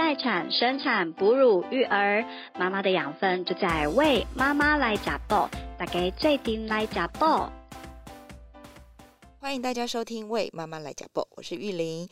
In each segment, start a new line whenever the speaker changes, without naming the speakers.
待产、生产、哺乳、育儿，妈妈的养分就在为妈妈来加爆，大家最顶来加爆。
欢迎大家收听《为妈妈来加爆》，我是玉玲。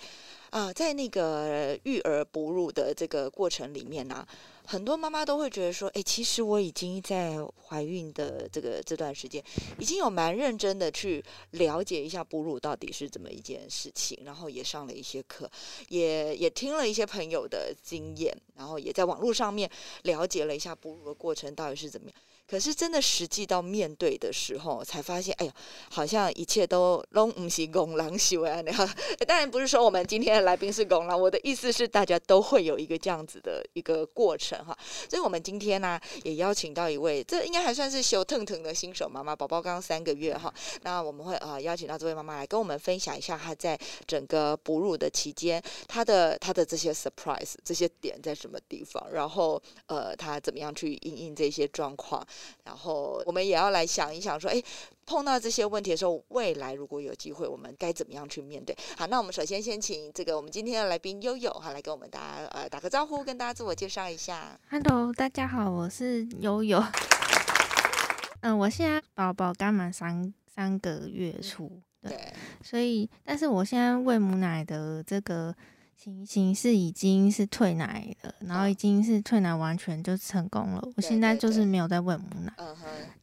啊，在那个育儿哺乳的这个过程里面呢，很多妈妈都会觉得说，哎，其实我已经在怀孕的这个这段时间，已经有蛮认真的去了解一下哺乳到底是怎么一件事情，然后也上了一些课，也也听了一些朋友的经验，然后也在网络上面了解了一下哺乳的过程到底是怎么样。可是真的实际到面对的时候，才发现，哎呀，好像一切都拢唔是公狼行为啊！当然不是说我们今天的来宾是公狼，我的意思是大家都会有一个这样子的一个过程哈。所以我们今天呢，也邀请到一位，这应该还算是修腾腾的新手妈妈，宝宝刚三个月哈。那我们会啊邀请到这位妈妈来跟我们分享一下她在整个哺乳的期间，她的她的这些 surprise 这些点在什么地方，然后呃她怎么样去应应这些状况。然后我们也要来想一想，说，哎，碰到这些问题的时候，未来如果有机会，我们该怎么样去面对？好，那我们首先先请这个我们今天的来宾悠悠哈，来跟我们大家呃打个招呼，跟大家自我介绍一下。
Hello，大家好，我是悠悠。嗯，我现在宝宝刚满三三个月初，对，所以，但是我现在喂母奶的这个。情形是已经是退奶了，然后已经是退奶完全就成功了。我现在就是没有在喂母奶。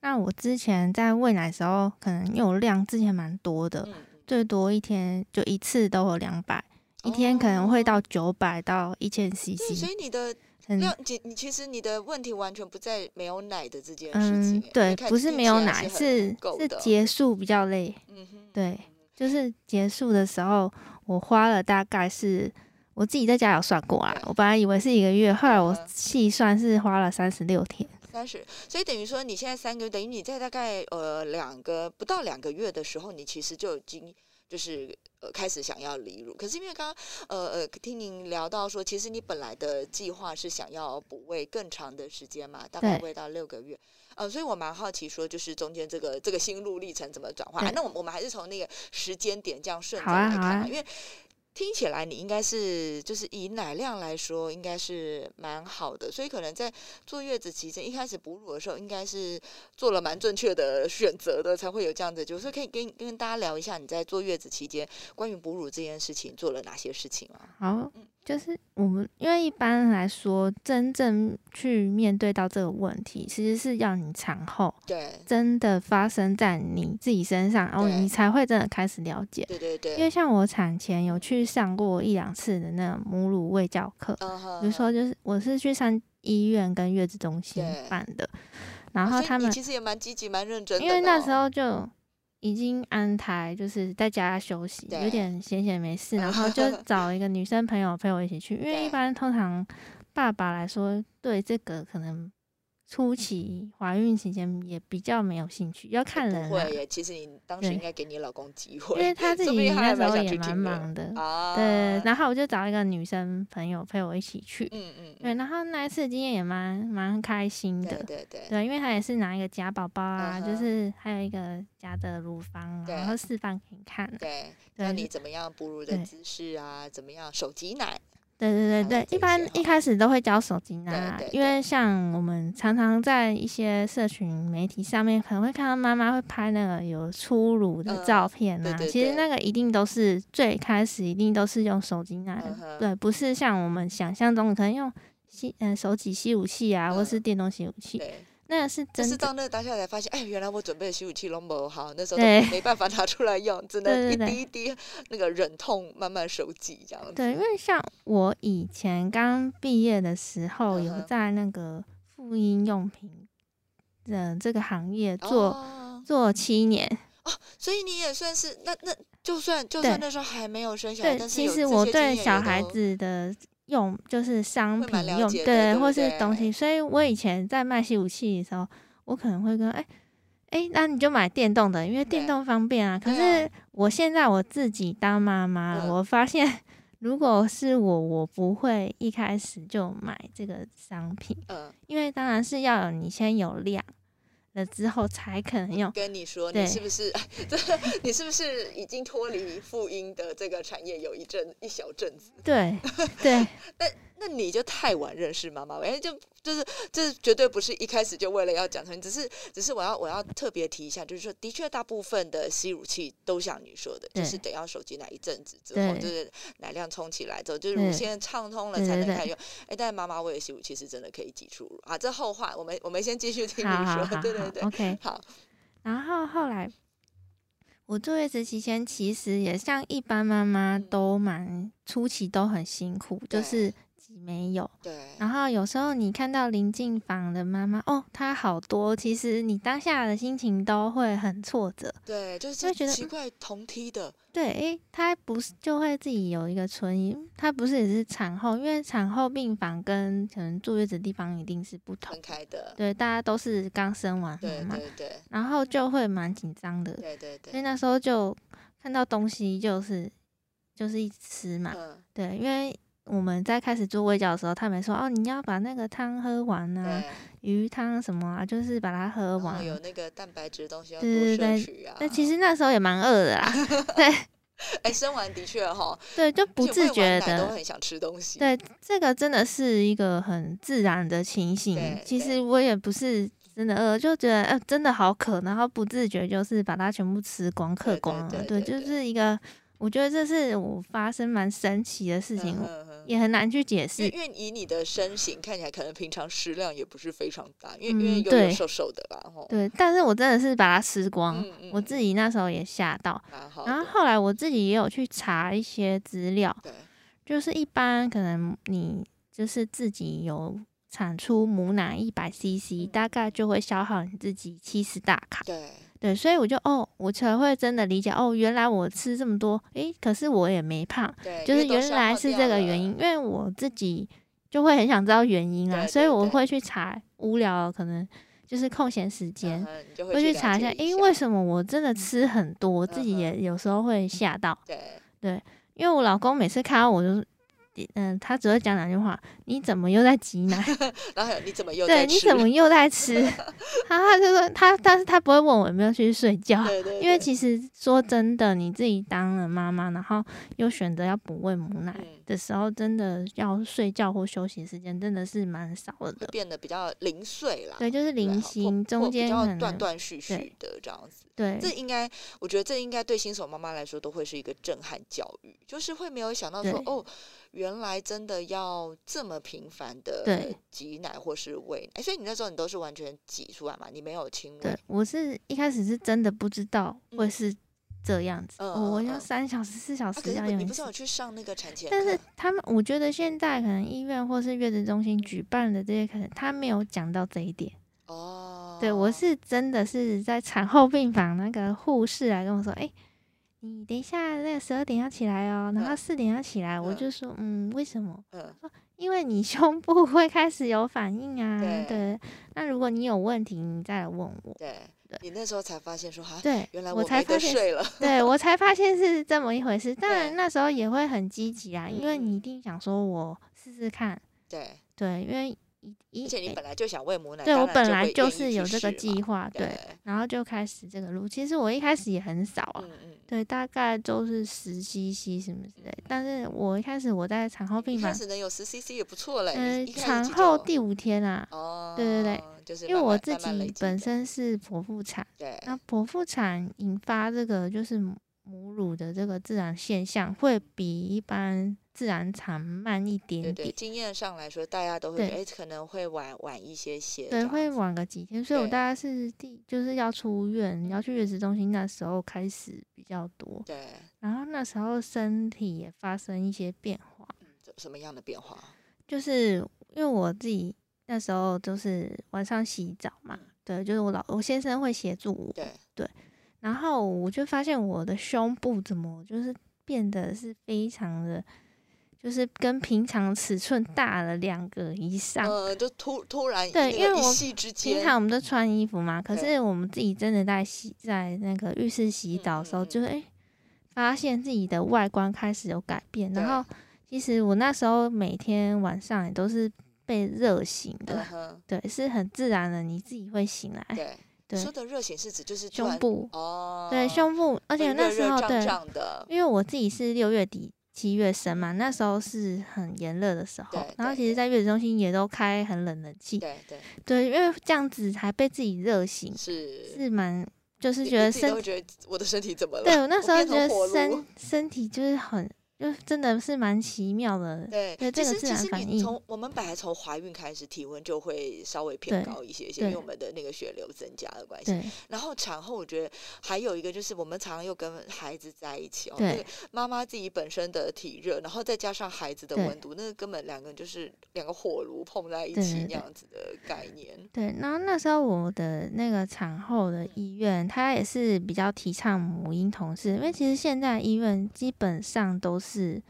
那我之前在喂奶的时候，可能因为我量之前蛮多的，最多一天就一次都有两百，一天可能会到九百到一千 CC。
所以你的量，你你其实你的问题完全不在没有奶的这件事情。嗯，
对，不是没有奶，是是结束比较累。嗯哼，对，就是结束的时候，我花了大概是。我自己在家有算过啊，我本来以为是一个月，后来我细算是花了三十六天。
三十，所以等于说你现在三个月，等于你在大概呃两个不到两个月的时候，你其实就已经就是呃开始想要离乳。可是因为刚刚呃呃听您聊到说，其实你本来的计划是想要补喂更长的时间嘛，大概喂到六个月。呃，所以我蛮好奇说，就是中间这个这个心路历程怎么转化？那我们我们还是从那个时间点这样顺着来看，因为。听起来你应该是就是以奶量来说，应该是蛮好的，所以可能在坐月子期间一开始哺乳的时候，应该是做了蛮正确的选择的，才会有这样子。就是可以跟跟大家聊一下你在坐月子期间关于哺乳这件事情做了哪些事情啊？
好。就是我们，因为一般来说，真正去面对到这个问题，其实是要你产后
对
真的发生在你自己身上，然后你才会真的开始了解。
对对对。
因为像我产前有去上过一两次的那种母乳喂教课，比如说就是我是去上医院跟月子中心办的，然后他们
其实也蛮积极、蛮认真的。
因为那时候就。已经安胎，就是在家休息，有点闲闲没事，然后就 找一个女生朋友陪我一起去，因为一般通常爸爸来说对这个可能。初期怀孕期间也比较没有兴趣，要看人。
会耶，其实你当时应该给你老公机会，
因为他自己那时候也蛮忙的。对，然后我就找一个女生朋友陪我一起去。嗯嗯。对，然后那一次经验也蛮蛮开心的。
对对对。
对，因为他也是拿一个假宝宝啊，就是还有一个假的乳房，然后示范给你看。
对。那你怎么样哺乳的姿势啊？怎么样手挤奶？
对对对对，一般一开始都会教手机啊，因为像我们常常在一些社群媒体上面，可能会看到妈妈会拍那个有初乳的照片啊，其实那个一定都是最开始一定都是用手机啊，对，不是像我们想象中可能用吸嗯手挤吸武器啊，或是电动吸武器。那是真
是到那当下才发现，哎，原来我准备的吸乳器拢不好，那时候没办法拿出来用，只能一滴一滴那个忍痛慢慢收集这样子。
对，因为像我以前刚毕业的时候，有在那个妇婴用品的这个行业做做七年。
哦，所以你也算是那那就算就算那时候还没有生小孩，但
是其实我对小孩子的。用就是商品用对，或是东西，所以我以前在卖吸武器的时候，我可能会跟哎哎，那你就买电动的，因为电动方便啊。可是我现在我自己当妈妈，我发现如果是我，我不会一开始就买这个商品，嗯，因为当然是要有你先有量，了之后才可能用。
跟你说，你是不是？你是不是已经脱离妇婴的这个产业有一阵一小阵子？
对对。
那那你就太晚认识妈妈，哎，就就是这绝对不是一开始就为了要讲成，只是只是我要我要特别提一下，就是说，的确大部分的吸乳器都像你说的，就是等要手机奶一阵子之后，就是奶量充起来之后，就是乳腺畅通了才能开用。哎，但是妈妈喂的吸乳器是真的可以挤出乳啊。这后话，我们我们先继续听你说，对对对
，OK，
好。
然后后来我坐月子期间，其实也像一般妈妈都蛮初期都很辛苦，就是。没有，
对。
然后有时候你看到临近房的妈妈，哦，她好多，其实你当下的心情都会很挫折。
对，就是觉得奇怪，同梯的。
对，诶，她不是就会自己有一个存疑，她不是也是产后，因为产后病房跟可能坐月子地方一定是不同
开的。
对，大家都是刚生完
嘛，对对对。
然后就会蛮紧张的，
对对对。
所以那时候就看到东西就是就是一吃嘛，对，因为。我们在开始做微教的时候，他们说：“哦，你要把那个汤喝完呐，鱼汤什么啊，就是把它喝完。
有那个蛋白质的东西要多摄取啊。
那其实那时候也蛮饿的啦，对。
哎，生完的确哈，
对，就不自觉的
都很想吃东西。
对，这个真的是一个很自然的情形。其实我也不是真的饿，就觉得呃真的好渴，然后不自觉就是把它全部吃光、嗑光了。对，就是一个。我觉得这是我发生蛮神奇的事情，也很难去解释。
因为以你的身形看起来，可能平常食量也不是非常大，因为因为有点瘦瘦的吧。
对，但是我真的是把它吃光，我自己那时候也吓到。然后后来我自己也有去查一些资料，就是一般可能你就是自己有产出母奶一百 CC，大概就会消耗你自己七十大卡。
对。
对，所以我就哦，我才会真的理解哦，原来我吃这么多，诶，可是我也没胖，就是原来是这个原因，因为我自己就会很想知道原因啊，所以我会去查，无聊可能就是空闲时间会去查一下，诶，为什么我真的吃很多，我自己也有时候会吓到，
对
对，因为我老公每次看到我就。嗯，他只会讲两句话：你怎么又在挤奶？
然后你怎么又
对？你怎么又在吃？他他就说他，但是他不会问我有没有去睡觉。
对对。
因为其实说真的，你自己当了妈妈，然后又选择要不喂母奶的时候，真的要睡觉或休息时间真的是蛮少的，
变得比较零碎啦。
对，就是零星，中间
断断续续的这样子。
对，
这应该，我觉得这应该对新手妈妈来说都会是一个震撼教育，就是会没有想到说哦。原来真的要这么频繁的挤奶或是喂奶，所以你那时候你都是完全挤出来嘛？你没有亲喂？
对，我是一开始是真的不知道会是这样子，我要三小时、四小时要用。
你不是有去上那个产前？
但是他们，我觉得现在可能医院或是月子中心举办的这些，可能他没有讲到这一点。
哦，
对我是真的是在产后病房那个护士来跟我说，哎。你等一下，那个十二点要起来哦，然后四点要起来，我就说，嗯，为什么？嗯，因为你 胸部会开始有反应啊。对。那如果你有问题，你再来问我。
对。你那时候才发现说，哈，
对，
原来
我才发
睡了。
对我才发现是这么一回事。当然那时候也会很积极啊，因为你一定想说我试试看。
对。
对，因为。
而且你本来就想喂母奶，
对我本来就是有
这
个计划，对，然后就开始这个路。其实我一开始也很少啊，对，大概都是十 CC 什么之类。但是我一开始我在产后病房，
开始能有十 CC 也不错嘞。
嗯，产后第五天啊，
哦，
对对
对，
因为我自己本身是剖腹产，
对，
那剖腹产引发这个就是母乳的这个自然现象会比一般。自然产慢一点点，
经验上来说，大家都会哎，可能会晚晚一些些，
对，会晚个几天。所以我大概是第就是要出院，要去月子中心那时候开始比较多，
对。
然后那时候身体也发生一些变化，
什么样的变化？
就是因为我自己那时候就是晚上洗澡嘛，对，就是我老我先生会协助我，
对
对。然后我就发现我的胸部怎么就是变得是非常的。就是跟平常尺寸大了两个以上，
呃，就突突然
对，因为我
平
常我们都穿衣服嘛，可是我们自己真的在洗在那个浴室洗澡的时候，就是哎，发现自己的外观开始有改变。然后其实我那时候每天晚上也都是被热醒的，对，是很自然的，你自己会醒来。
对
对，
说的热醒是指就是
胸部
哦，
对，胸部，而且那时候对，因为我自己是六月底七月生嘛，那时候是很炎热的时候，然后其实，在月子中心也都开很冷的气，
对对
对，因为这样子还被自己热醒，
是
是蛮，就是觉得身，
觉得我的身体怎么了？
对我那时候觉得身身体就是很。就真的是蛮奇妙的，
对，
这个自然反应。
从我们本来从怀孕开始，体温就会稍微偏高一些，因为我们的那个血流增加的关系。然后产后，我觉得还有一个就是，我们常常又跟孩子在一起哦，那个妈妈自己本身的体热，然后再加上孩子的温度，那个根本两个人就是两个火炉碰在一起那样子的概念。
对，然后那时候我的那个产后的医院，他也是比较提倡母婴同事，因为其实现在医院基本上都是。是，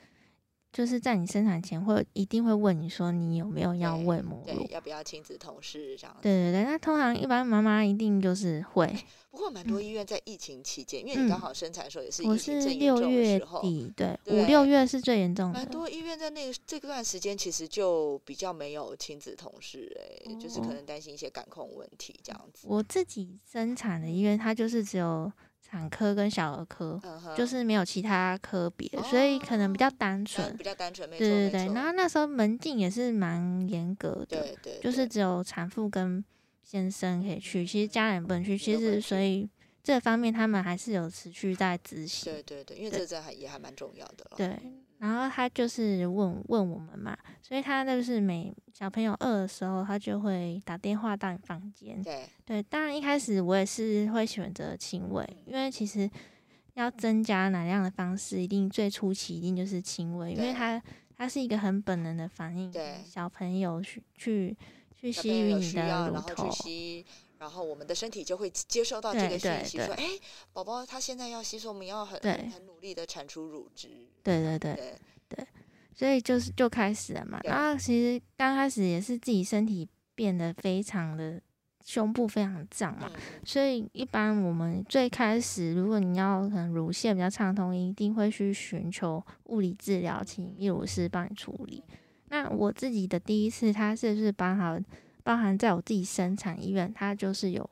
就是在你生产前会一定会问你说你有没有要喂母乳，
要不要亲子同事这样。
对对对，那通常一般妈妈一定就是会。
不过蛮多医院在疫情期间，因为你刚好生产的时候也是
我是六月底，对，五六月是最严重的。
蛮多医院在那个这段时间其实就比较没有亲子同事，哎，就是可能担心一些感控问题这样子。
我自己生产的医院，它就是只有。产科跟小儿科，就是没有其他科别，所以可能比较单纯，
比较单纯，
对对对。然后那时候门禁也是蛮严格的，
对对，
就是只有产妇跟先生可以去，其实家人不能去。其实所以这方面他们还是有持续在执行，
对对对，因为这这还也还蛮重要的。
对。然后他就是问问我们嘛，所以他就是每小朋友饿的时候，他就会打电话到你房间。
对
对，当然一开始我也是会选择亲喂，因为其实要增加奶量的方式，一定最初期一定就是亲喂，因为它它是一个很本能的反应。
对，
小朋友去去去吸吮你的乳头。
然后我们的身体就会接收到这个讯息，说：“哎，宝宝他现在要吸收，我们要很很努力的产出乳汁。”
对对对对，所以就是就开始了嘛。然后其实刚开始也是自己身体变得非常的胸部非常胀嘛，所以一般我们最开始如果你要可能乳腺比较畅通，一定会去寻求物理治疗，请泌乳师帮你处理。那我自己的第一次，他是不是帮好？包含在我自己生产医院，他就是有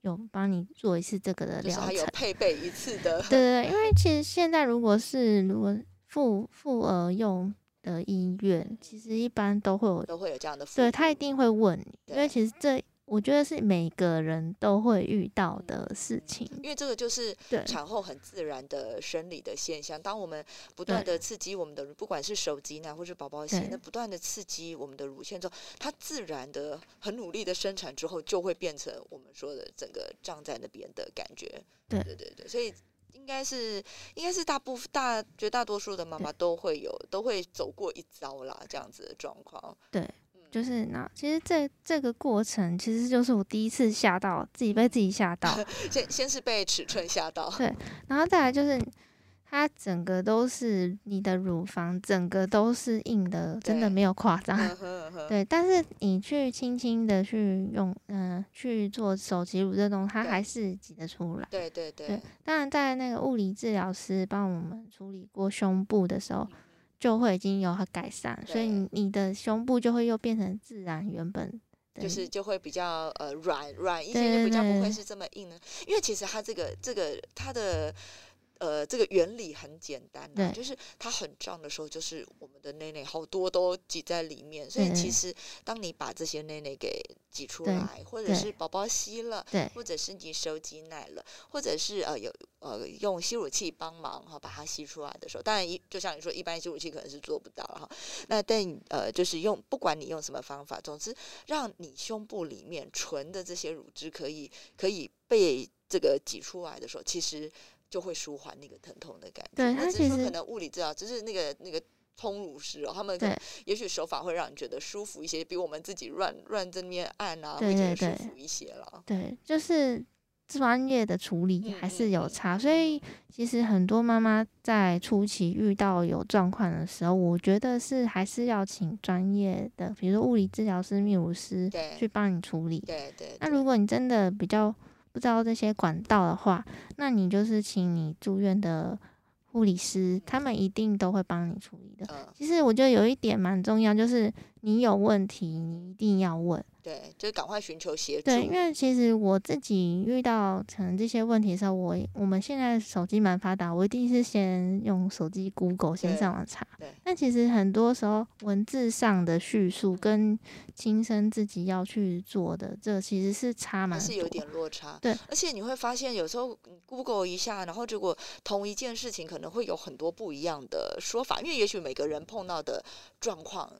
有帮你做一次这个的疗程，
有配备一次的。
对对，因为其实现在如果是如果妇妇儿用的医院，其实一般都会有
都会有这样的，
对他一定会问你，因为其实这。我觉得是每个人都会遇到的事情，
因为这个就是产后很自然的生理的现象。当我们不断的刺激我们的，不管是手机呢或是宝宝吸，那不断的刺激我们的乳腺之后，它自然的很努力的生产之后，就会变成我们说的整个胀在那边的感觉。
对
对对对，所以应该是应该是大部分大绝大多数的妈妈都会有都会走过一遭啦，这样子的状况。
对。就是那，其实这这个过程，其实就是我第一次吓到自己，被自己吓到。
先先是被尺寸吓到，
对，然后再来就是。它整个都是你的乳房，整个都是硬的，真的没有夸张。对，但是你去轻轻的去用，嗯，去做手挤乳这种，它还是挤得出来。
对对对。
当然，在那个物理治疗师帮我们处理过胸部的时候。就会已经有改善，所以你的胸部就会又变成自然原本，
就是就会比较呃软软一些，就比较不会是这么硬的。因为其实它这个这个它的。呃，这个原理很简单，就是它很胀的时候，就是我们的内内好多都挤在里面，所以其实当你把这些内内给挤出来，或者是宝宝吸了，或者是你手挤奶了，或者是呃有呃用吸乳器帮忙哈把它吸出来的时候，当然一就像你说，一般吸乳器可能是做不到哈。那但呃就是用不管你用什么方法，总之让你胸部里面纯的这些乳汁可以可以被这个挤出来的时候，其实。就会舒缓那个疼痛的感觉。
对，
那
其实
可能物理治疗只是那个那个通乳师哦，他们也许手法会让你觉得舒服一些，比我们自己乱乱这边按啊会觉得舒服一些了。
对，就是专业的处理还是有差，所以其实很多妈妈在初期遇到有状况的时候，我觉得是还是要请专业的，比如说物理治疗师、泌乳师去帮你处理。
对对。
那如果你真的比较。不知道这些管道的话，那你就是请你住院的护理师，他们一定都会帮你处理的。其实我觉得有一点蛮重要，就是你有问题，你一定要问。
对，就是赶快寻求协助。
对，因为其实我自己遇到可能这些问题的时候，我我们现在手机蛮发达，我一定是先用手机 Google 先上网查。
对。
但其实很多时候文字上的叙述跟亲身自己要去做的，这其实是差蛮，
是有点落差。
对。
而且你会发现，有时候 Google 一下，然后结果同一件事情可能会有很多不一样的说法，因为也许每个人碰到的状况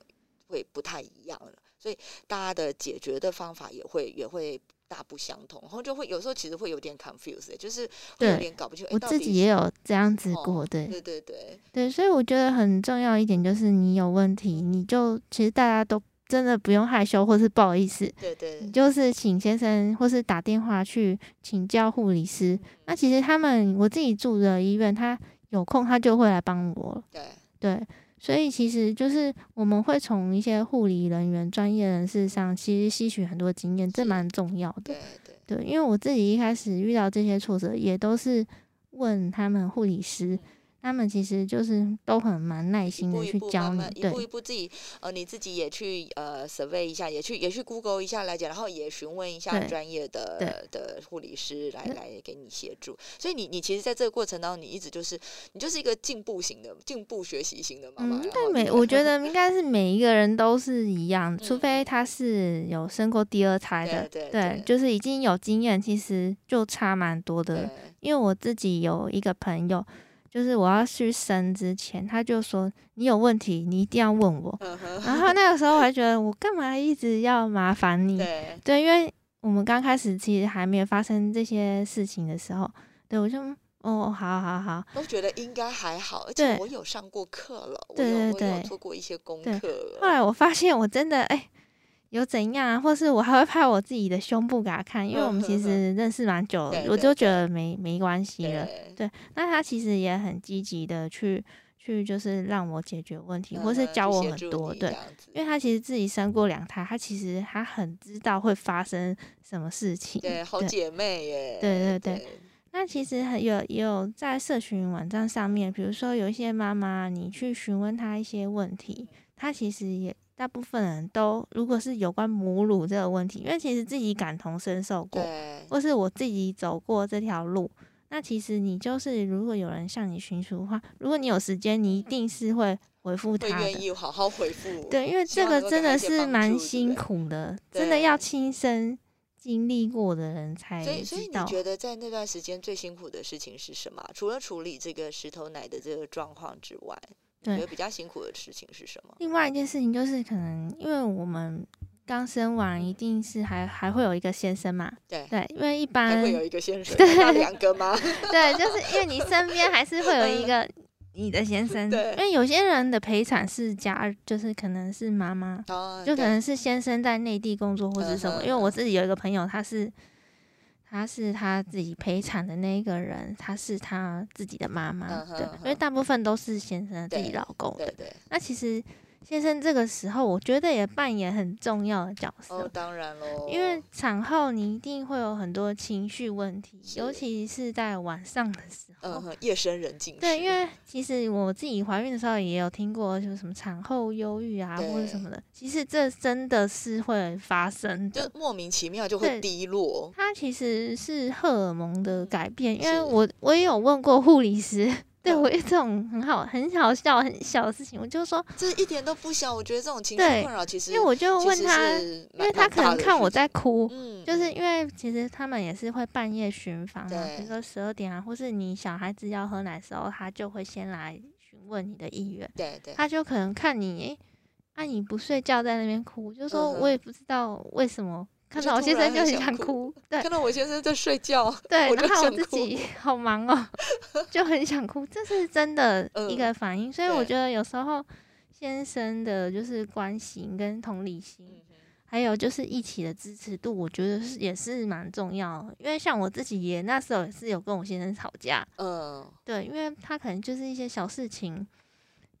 会不太一样了。所以大家的解决的方法也会也会大不相同，然后就会有时候其实会有点 confused，就是会有点搞不清。
我自己也有这样子过，对
对对对
对，所以我觉得很重要一点就是你有问题，你就其实大家都真的不用害羞或是不好意思，
对对，
你就是请先生或是打电话去请教护理师。那其实他们我自己住的医院，他有空他就会来帮我，
对
对。所以其实就是我们会从一些护理人员、专业人士上，其实吸取很多经验，这蛮重要的。
对
对，因为我自己一开始遇到这些挫折，也都是问他们护理师。他们其实就是都很蛮耐心的去教你，
一步一步自己呃你自己也去呃 survey 一下，也去也去 Google 一下来讲，然后也询问一下专业的的护理师来来给你协助。所以你你其实在这个过程当中，你一直就是你就是一个进步型的进步学习型的妈妈。
嗯，但每我觉 得应该是每一个人都是一样，除非他是有生过第二胎的，对，就是已经有经验，其实就差蛮多的。因为我自己有一个朋友。就是我要去生之前，他就说你有问题，你一定要问我。然后那个时候我还觉得我干嘛一直要麻烦你？对，因为我们刚开始其实还没有发生这些事情的时候，对我就哦，好好好，
都觉得应该还好，而且我有上过课了，
对对
对，我有做过一些功课。
后来我发现我真的哎。有怎样啊？或是我还会拍我自己的胸部给他看，因为我们其实认识蛮久了，我就觉得没没关系了。对，那他其实也很积极的去去，就是让我解决问题，或是教我很多。对，因为他其实自己生过两胎，他其实他很知道会发生什么事情。
对，好姐妹耶。
对对对。那其实有也有在社群网站上面，比如说有一些妈妈，你去询问她一些问题，她其实也。大部分人都，如果是有关母乳这个问题，因为其实自己感同身受过，或是我自己走过这条路，那其实你就是，如果有人向你寻求的话，如果你有时间，你一定是会回复他
的，愿意好好回复。
对，因为这个真的是蛮辛苦的，真的要亲身经历过的人才
所以，所以你觉得在那段时间最辛苦的事情是什么？除了处理这个石头奶的这个状况之外？觉得比较辛苦的事情是什么？
另外一件事情就是，可能因为我们刚生完，一定是还还会有一个先生嘛。
对
对，因为一般
会有一个先生，对，两个吗？
对，就是因为你身边还是会有一个你的先生。对，因为有些人的陪产是家，就是可能是妈妈，就可能是先生在内地工作或者什么。因为我自己有一个朋友，他是。他是他自己陪产的那一个人，他是他自己的妈妈，对，因为大部分都是先生自己老公的。那其实。先生这个时候，我觉得也扮演很重要的角色。
哦，当然喽。
因为产后你一定会有很多情绪问题，尤其是在晚上的时候。
嗯，夜深人静。
对，因为其实我自己怀孕的时候也有听过，就是什么产后忧郁啊，或者什么的。其实这真的是会发生的，
就莫名其妙就会低落。
它其实是荷尔蒙的改变，因为我我也有问过护理师。对我这种很好、很好笑、很小的事情，我就说
这一点都不小。我觉得这种情绪困扰其实，
因为我就问他，因为他可能看我在哭，就是因为其实他们也是会半夜巡房啊，比如说十二点啊，或是你小孩子要喝奶的时候，他就会先来询问你的意愿。
对对，
他就可能看你，哎，啊你不睡觉在那边哭，就说我也不知道为什么。看到我先生就很想哭，对，
看到我先生在睡觉，
对，
然
后我自己好忙哦，就很想哭，这是真的一个反应。所以我觉得有时候先生的就是关心跟同理心，还有就是一起的支持度，我觉得是也是蛮重要。因为像我自己也那时候也是有跟我先生吵架，嗯，对，因为他可能就是一些小事情，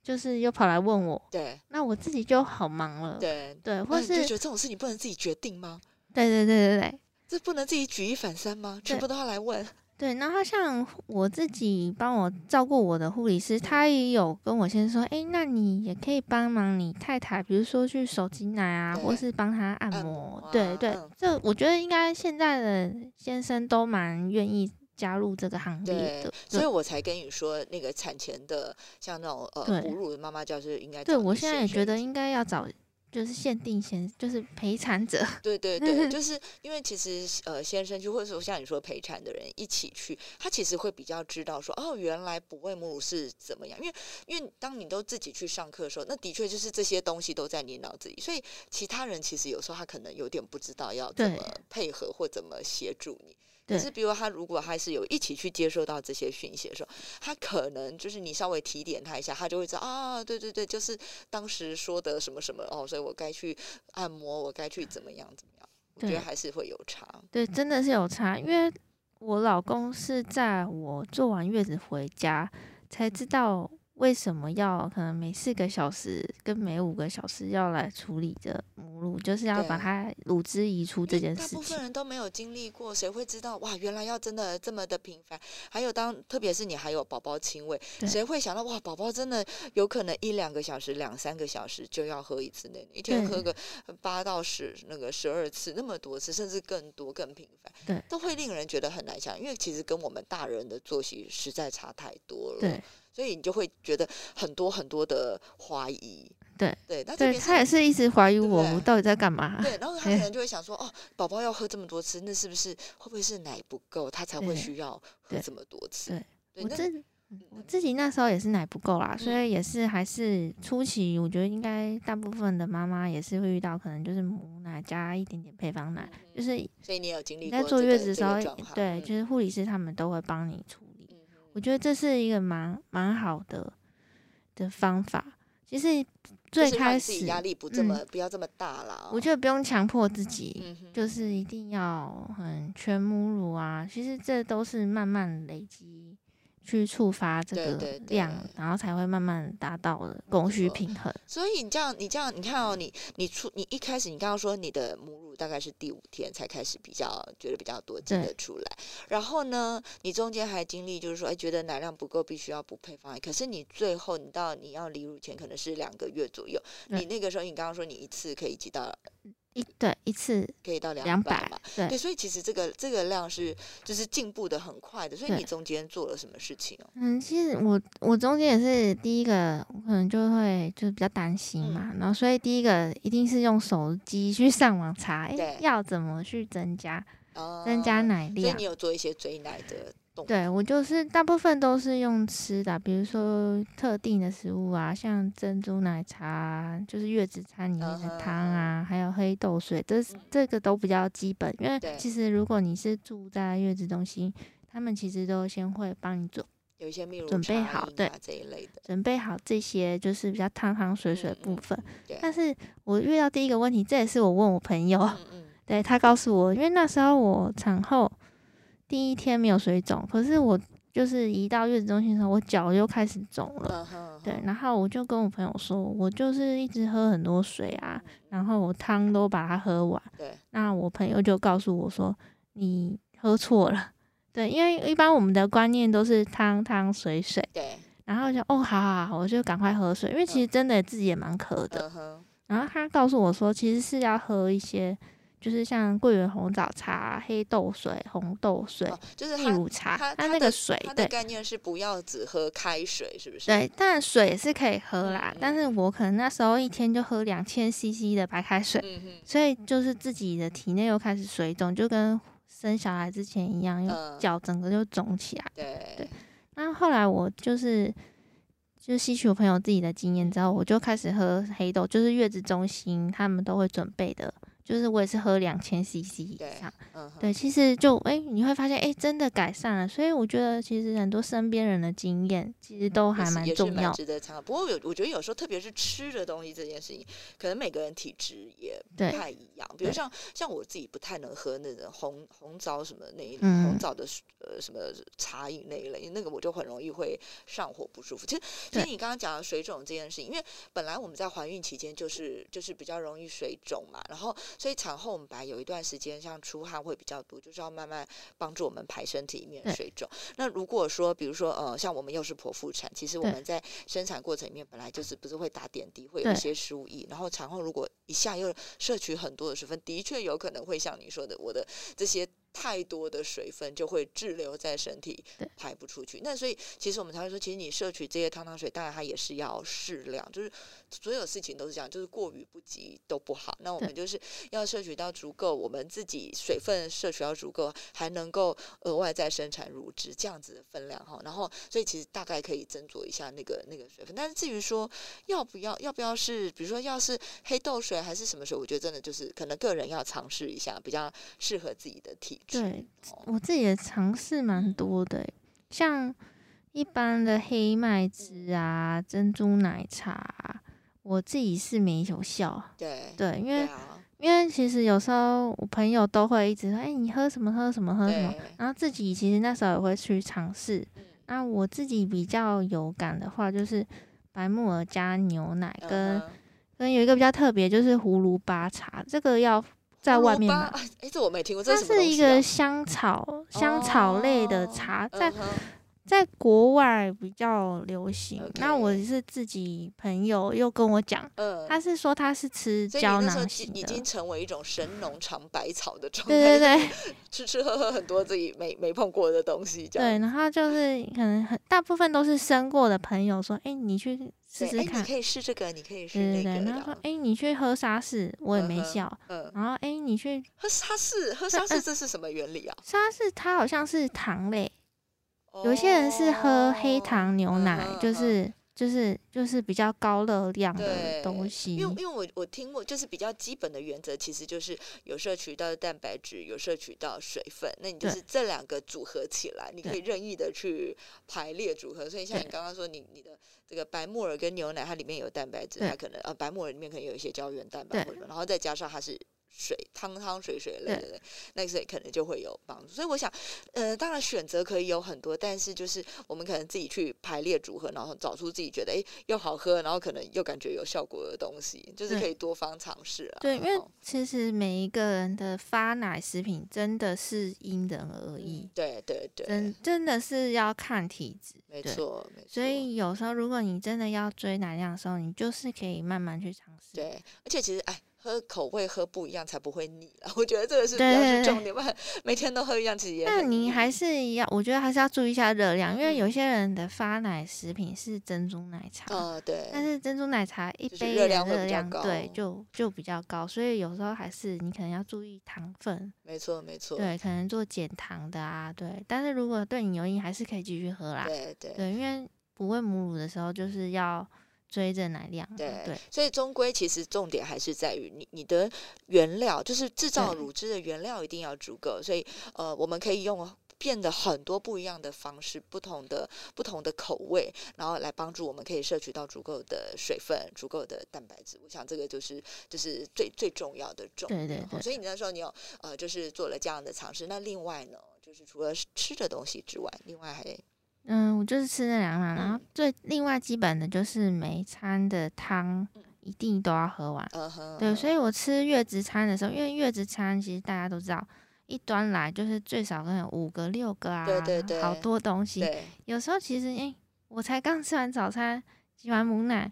就是又跑来问我，
对，
那我自己就好忙了，
对
对，或是
就觉得这种事你不能自己决定吗？
对对对对对，
这不能自己举一反三吗？全部都要来问？
对，然后像我自己帮我照顾我的护理师，他也有跟我先说，哎，那你也可以帮忙你太太，比如说去手挤奶啊，或是帮他按摩。对对，这我觉得应该现在的先生都蛮愿意加入这个行列的，
所以我才跟你说，那个产前的像那种呃哺乳的妈妈教是应该。
对我现在也觉得应该要找。就是限定先，就是陪产者。
对对 对，就是因为其实呃，先生就或者说像你说陪产的人一起去，他其实会比较知道说哦，原来哺喂母乳是怎么样。因为因为当你都自己去上课的时候，那的确就是这些东西都在你脑子里，所以其他人其实有时候他可能有点不知道要怎么配合或怎么协助你。可是，比如他如果还是有一起去接受到这些讯息的时候，他可能就是你稍微提点他一下，他就会知道啊，对对对，就是当时说的什么什么哦，所以我该去按摩，我该去怎么样怎么样，我觉得还是会有差。
对，真的是有差，因为我老公是在我做完月子回家才知道。为什么要可能每四个小时跟每五个小时要来处理的母乳，就是要把它乳汁移出这件事情。大部
分人都没有经历过，谁会知道哇？原来要真的这么的频繁。还有当特别是你还有宝宝亲喂，谁会想到哇？宝宝真的有可能一两个小时、两三个小时就要喝一次奶，一天喝个八到十那个十二次那么多次，甚至更多更频繁，
对，
都会令人觉得很难想，因为其实跟我们大人的作息实在差太多了。
对。
所以你就会觉得很多很多的怀疑，
对
对，那
对他也是一直怀疑我到底在干嘛。
对，然后他可 能就会想说，哦，宝宝要喝这么多次，那是不是会不会是奶不够，他才会需要喝这么多次？
对，我自我自己那时候也是奶不够啦，所以也是还是初期，我觉得应该大部分的妈妈也是会遇到，可能就是母奶加一点点配方奶，就是
所以你有经历
在坐月子的时候，对，就是护理师他们都会帮你出。我觉得这是一个蛮蛮好的的方法。其实最开始
压力不这么不要这么大了。
我觉得不用强迫自己，就是一定要很全母乳啊。其实这都是慢慢累积。去触发这个量，然后才会慢慢达到了供需平衡。
所以你这样，你这样，你看哦，你你出你一开始，你刚刚说你的母乳大概是第五天才开始比较觉得比较多挤得出来，然后呢，你中间还经历就是说，哎，觉得奶量不够，必须要补配方。可是你最后你到你要离乳前可能是两个月左右，你那个时候你刚刚说你一次可以挤到。
一对一次
可以到
两
百
嘛？
对，所以其实这个这个量是就是进步的很快的。所以你中间做了什么事情哦？
嗯，其实我我中间也是第一个，我可能就会就是比较担心嘛，然后所以第一个一定是用手机去上网查，哎，要怎么去增加增加奶量？
所以你有做一些追奶的。
对我就是大部分都是用吃的，比如说特定的食物啊，像珍珠奶茶，就是月子餐里面的汤啊，还有黑豆水，这这个都比较基本。因为其实如果你是住在月子中心，他们其实都先会帮你做，
有一些
准备好，对
这一类的，
准备好这些就是比较汤汤水水部分。但是我遇到第一个问题，这也是我问我朋友，对他告诉我，因为那时候我产后。第一天没有水肿，可是我就是一到月子中心的时候，我脚就开始肿了。对，然后我就跟我朋友说，我就是一直喝很多水啊，然后我汤都把它喝完。
对，
那我朋友就告诉我说，你喝错了。对，因为一般我们的观念都是汤汤水水。
对，
然后就哦，好好好，我就赶快喝水，因为其实真的自己也蛮渴的。然后他告诉我说，其实是要喝一些。就是像桂圆红枣茶、黑豆水、红豆水，
就是
蜜乳茶。
它
那个水，的
概念是不要只喝开水，是不是？
对，但水是可以喝啦。但是我可能那时候一天就喝两千 CC 的白开水，所以就是自己的体内又开始水肿，就跟生小孩之前一样，脚整个就肿起来。
对
对。那后来我就是就吸取我朋友自己的经验之后，我就开始喝黑豆，就是月子中心他们都会准备的。就是我也是喝两千 CC 以上，对，其实就哎，你会发现哎，真的改善了。所以我觉得其实很多身边人的经验，其实都还蛮重要，
值得参考。不过有，我觉得有时候特别是吃的东西这件事情，可能每个人体质也不太一样。比如像像我自己不太能喝那种红红枣什么那一红枣的呃什么茶饮那一类，那个我就很容易会上火不舒服。其实其实你刚刚讲的水肿这件事情，因为本来我们在怀孕期间就是就是比较容易水肿嘛，然后。所以产后我们本来有一段时间像出汗会比较多，就是要慢慢帮助我们排身体里面的水肿。那如果说比如说呃，像我们又是剖腹产，其实我们在生产过程里面本来就是不是会打点滴，会有一些输液，然后产后如果一下又摄取很多的水分，的确有可能会像你说的，我的这些。太多的水分就会滞留在身体，排不出去。那所以其实我们才会说，其实你摄取这些汤汤水，当然它也是要适量，就是所有事情都是这样，就是过于不及都不好。那我们就是要摄取到足够，我们自己水分摄取到足够，还能够额外再生产乳汁这样子的分量哈。然后所以其实大概可以斟酌一下那个那个水分。但是至于说要不要要不要是，比如说要是黑豆水还是什么水，我觉得真的就是可能个人要尝试一下，比较适合自己的体。
对我自己也尝试蛮多的，像一般的黑麦汁啊、珍珠奶茶，我自己是没有效。
对
对，因为因为其实有时候我朋友都会一直说：“哎，你喝什么喝什么喝什么。”然后自己其实那时候也会去尝试。那我自己比较有感的话，就是白木耳加牛奶，跟跟有一个比较特别，就是葫芦巴茶，这个要。在外面买，
哎，这我没听过。这
是一个香草香草类的茶，在在国外比较流行。那我是自己朋友又跟我讲，他是说他是吃胶囊型
的，已经成为一种神农尝百草的状
态。对对对，
吃吃喝喝很多自己没没碰过的东西。
对，然后就是可能很大部分都是生过的朋友说，哎，你去。试试看，
你可以试这个，你可以试那
个。然后说：“哎，你去喝沙士，我也没笑。”嗯，然后哎，你去
喝沙士，喝沙士这是什么原理啊？
沙士它好像是糖类，有些人是喝黑糖牛奶，就是。就是就是比较高热量的东西，
因为因为我我听过，就是比较基本的原则，其实就是有摄取到蛋白质，有摄取到水分，那你就是这两个组合起来，你可以任意的去排列组合。所以像你刚刚说，你你的这个白木耳跟牛奶，它里面有蛋白质，它可能呃白木耳里面可能有一些胶原蛋白，然后再加上它是。水汤汤水水类的，那所以可能就会有帮助。所以我想，呃，当然选择可以有很多，但是就是我们可能自己去排列组合，然后找出自己觉得哎又好喝，然后可能又感觉有效果的东西，就是可以多方尝试啊。
对，因为其实每一个人的发奶食品真的是因人而异。
对对对，
真真的是要看体质。
没错，没错。
所以有时候如果你真的要追奶量的时候，你就是可以慢慢去尝试。
对，而且其实哎。喝口味喝不一样才不会腻了，我觉得这个是比较是重点嘛。每天都喝一样其实也。
那你还是要，我觉得还是要注意一下热量，因为有些人的发奶食品是珍珠奶茶。
哦，对。
但是珍珠奶茶一杯热量对就就比较高，所以有时候还是你可能要注意糖分。
没错，没错。
对，可能做减糖的啊，对。但是如果对你有益，还是可以继续喝啦。
对对。
对，因为不喂母乳的时候就是要。追着奶量，对，
所以终归其实重点还是在于你你的原料，就是制造乳汁的原料一定要足够。所以呃，我们可以用变得很多不一样的方式，不同的不同的口味，然后来帮助我们可以摄取到足够的水分、足够的蛋白质。我想这个就是就是最最重要的重点。
对对对。
所以你那时候你有呃，就是做了这样的尝试。那另外呢，就是除了吃的东西之外，另外还。
嗯，我就是吃那两碗，然后最另外基本的就是每餐的汤一定都要喝完。对，所以我吃月子餐的时候，因为月子餐其实大家都知道，一端来就是最少可能五个六个啊，
对对对，
好多东西。有时候其实哎，我才刚吃完早餐，挤完母奶，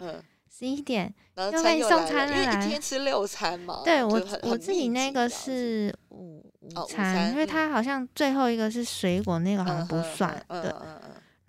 十一点
又
给你送餐
了，因为一天吃六餐嘛。
对我我自己那个是午午餐，因为它好像最后一个是水果，那个好像不算。对。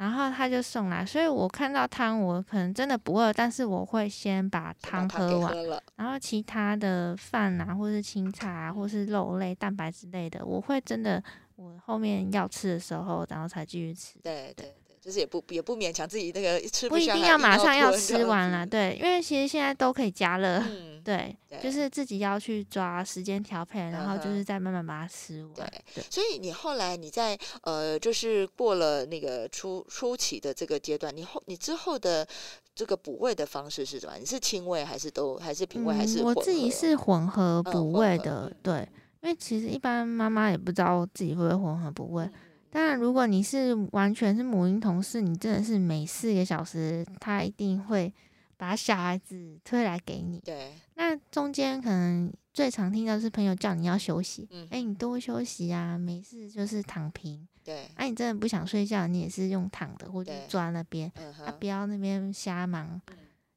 然后他就送来，所以我看到汤，我可能真的不饿，但是我会先把汤喝完，然后其他的饭啊，或是青菜啊，或是肉类、蛋白之类的，我会真的我后面要吃的时候，然后才继续吃。
对对。就是也不也不勉强自己那个吃
不一定
要
马上
要
吃完了，对，因为其实现在都可以加热，对，就是自己要去抓时间调配，然后就是再慢慢把它吃完。
对，所以你后来你在呃，就是过了那个初初期的这个阶段，你后你之后的这个补位的方式是什么？你是清胃还是都还是平胃还是？
我自己是混合补胃的，对，因为其实一般妈妈也不知道自己会不会混合补胃。当然，如果你是完全是母婴同事，你真的是每四个小时，他一定会把小孩子推来给你。
对，
那中间可能最常听到是朋友叫你要休息，哎，你多休息啊，没事就是躺平。
对，
哎，你真的不想睡觉，你也是用躺的，或者坐在那边，啊，不要那边瞎忙。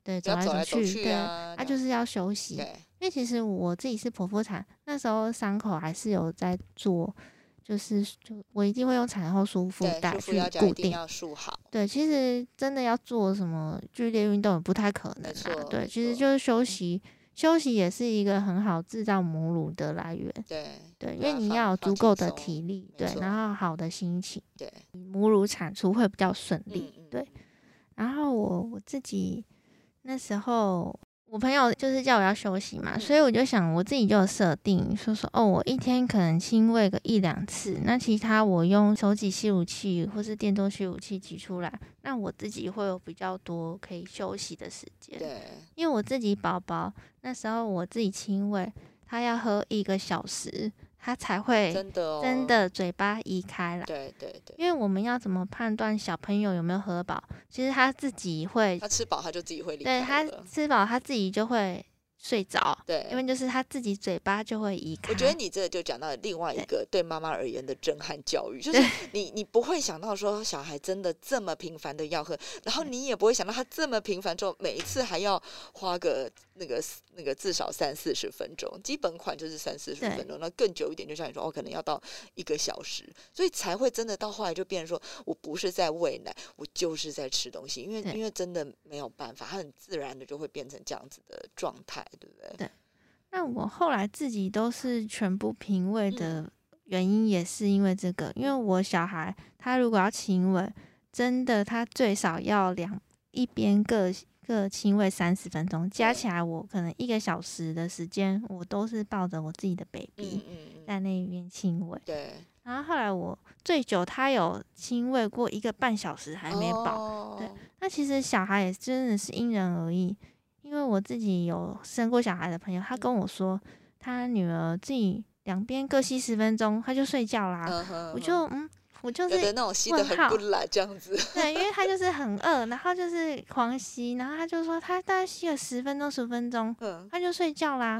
对，
走来
走
去，
对，他就是要休息。因为其实我自己是剖腹产，那时候伤口还是有在做，就是就我一定会用产后束缚带去固定，
要束好。
对，其实真的要做什么剧烈运动也不太可能啊。对，其实就是休息。休息也是一个很好制造母乳的来源。
对
对，因为你要有足够的体力，对，然后好的心情，
对，
母乳产出会比较顺利。对，然后我我自己那时候。我朋友就是叫我要休息嘛，所以我就想我自己就有设定，说说哦，我一天可能亲喂个一两次，那其他我用手挤吸乳器或是电动吸乳器挤出来，那我自己会有比较多可以休息的时间。
对，
因为我自己宝宝那时候我自己亲喂，他要喝一个小时。他才会
真的
真的嘴巴移开来。
对对对，
因为我们要怎么判断小朋友有没有喝饱？其实他自己会，
他吃饱他就自己会离
开。对他吃饱他自己就会。睡着，
对，
因为就是他自己嘴巴就会移开。
我觉得你这就讲到另外一个对妈妈而言的震撼教育，就是你你不会想到说小孩真的这么频繁的要喝，然后你也不会想到他这么频繁之后，每一次还要花个那个那个至少三四十分钟，基本款就是三四十分钟，那更久一点，就像你说哦，可能要到一个小时，所以才会真的到后来就变成说我不是在喂奶，我就是在吃东西，因为因为真的没有办法，他很自然的就会变成这样子的状态。对不对？
对，那我后来自己都是全部平位的原因，也是因为这个。因为我小孩他如果要亲吻，真的他最少要两一边各各亲喂三十分钟，加起来我可能一个小时的时间，我都是抱着我自己的 baby 在那边亲喂。
对，
然后后来我最久他有亲喂过一个半小时还没饱。对，那其实小孩也真的是因人而异。因为我自己有生过小孩的朋友，他跟我说，他女儿自己两边各吸十分钟，他就睡觉啦。我就嗯，我就是
那种吸的很不懒这样子。
对，因为他就是很饿，然后就是狂吸，然后他就说他大概吸了十分钟、十五分钟，他就睡觉啦。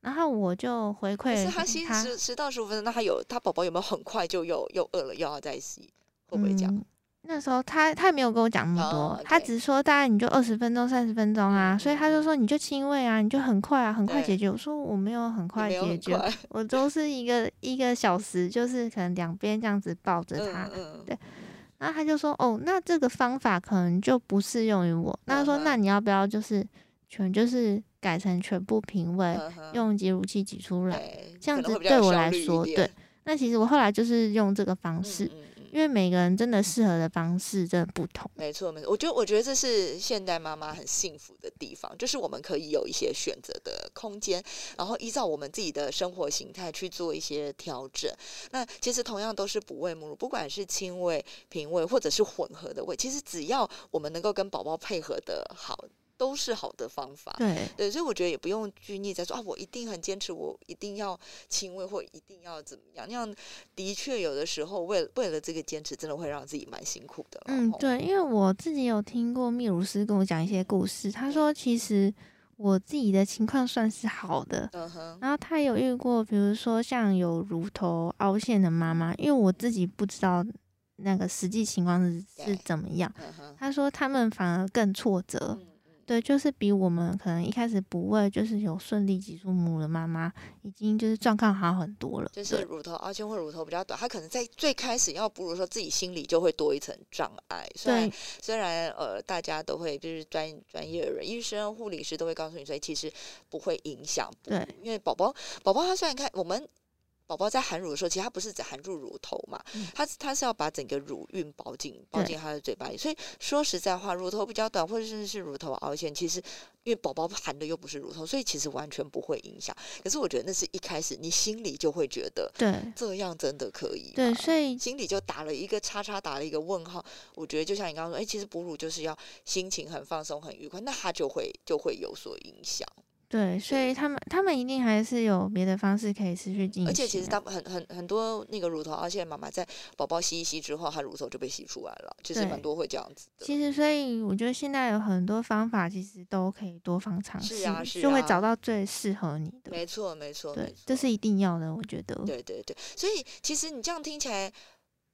然后我就回馈
他吸十十到十五分钟，那他有他宝宝有没有很快就又又饿了，又要再吸？会不会这样？
那时候他他也没有跟我讲那么多，他只是说大概你就二十分钟三十分钟啊，所以他就说你就亲喂啊，你就很快啊，很快解决。我说我没有很快解决，我 都是一个一个小时，就是可能两边这样子抱着他，对。然后他就说哦，那这个方法可能就不适用于我。那他说那你要不要就是全就是改成全部平位，用挤乳器挤出来，这样子对我来说对。那其实我后来就是用这个方式。因为每个人真的适合的方式真的不同。
没错，没错。我觉得，我觉得这是现代妈妈很幸福的地方，就是我们可以有一些选择的空间，然后依照我们自己的生活形态去做一些调整。那其实同样都是哺喂母乳，不管是亲喂、平喂，或者是混合的喂，其实只要我们能够跟宝宝配合的好。都是好的方法，
对。
对，所以我觉得也不用拘泥在说啊，我一定很坚持，我一定要亲喂或一定要怎么样，那样的确有的时候为为了这个坚持，真的会让自己蛮辛苦的。
嗯，对，因为我自己有听过泌乳师跟我讲一些故事，他说其实我自己的情况算是好的，然后他有遇过，比如说像有乳头凹陷的妈妈，因为我自己不知道那个实际情况是是怎么样，他说他们反而更挫折。对，就是比我们可能一开始不喂，就是有顺利挤出母的妈妈，已经就是状况好很多了。
就是乳头凹陷或乳头比较短，她可能在最开始要哺乳的时候，自己心里就会多一层障碍。虽然虽然呃，大家都会就是专专业的人，医生、护理师都会告诉你所以，其实不会影响。
对，
因为宝宝宝宝他虽然看我们。宝宝在含乳的时候，其实他不是只含住乳头嘛，他他是要把整个乳晕包进包进他的嘴巴里。所以说实在话，乳头比较短，或者甚至是乳头凹陷，其实因为宝宝含的又不是乳头，所以其实完全不会影响。可是我觉得那是一开始你心里就会觉得，
对，
这样真的可以，
对，所以
心里就打了一个叉叉，打了一个问号。我觉得就像你刚刚说，哎，其实哺乳就是要心情很放松、很愉快，那他就会就会有所影响。
对，所以他们他们一定还是有别的方式可以持续进行。
而且其实大很很很多那个乳头，而且妈妈在宝宝吸一吸之后，它乳头就被吸出来了，其实蛮多会这样子的。
其实，所以我觉得现在有很多方法，其实都可以多方尝试，
是
就会找到最适合你的。
没错，没错，
对，这是一定要的，我觉得。
对对对，所以其实你这样听起来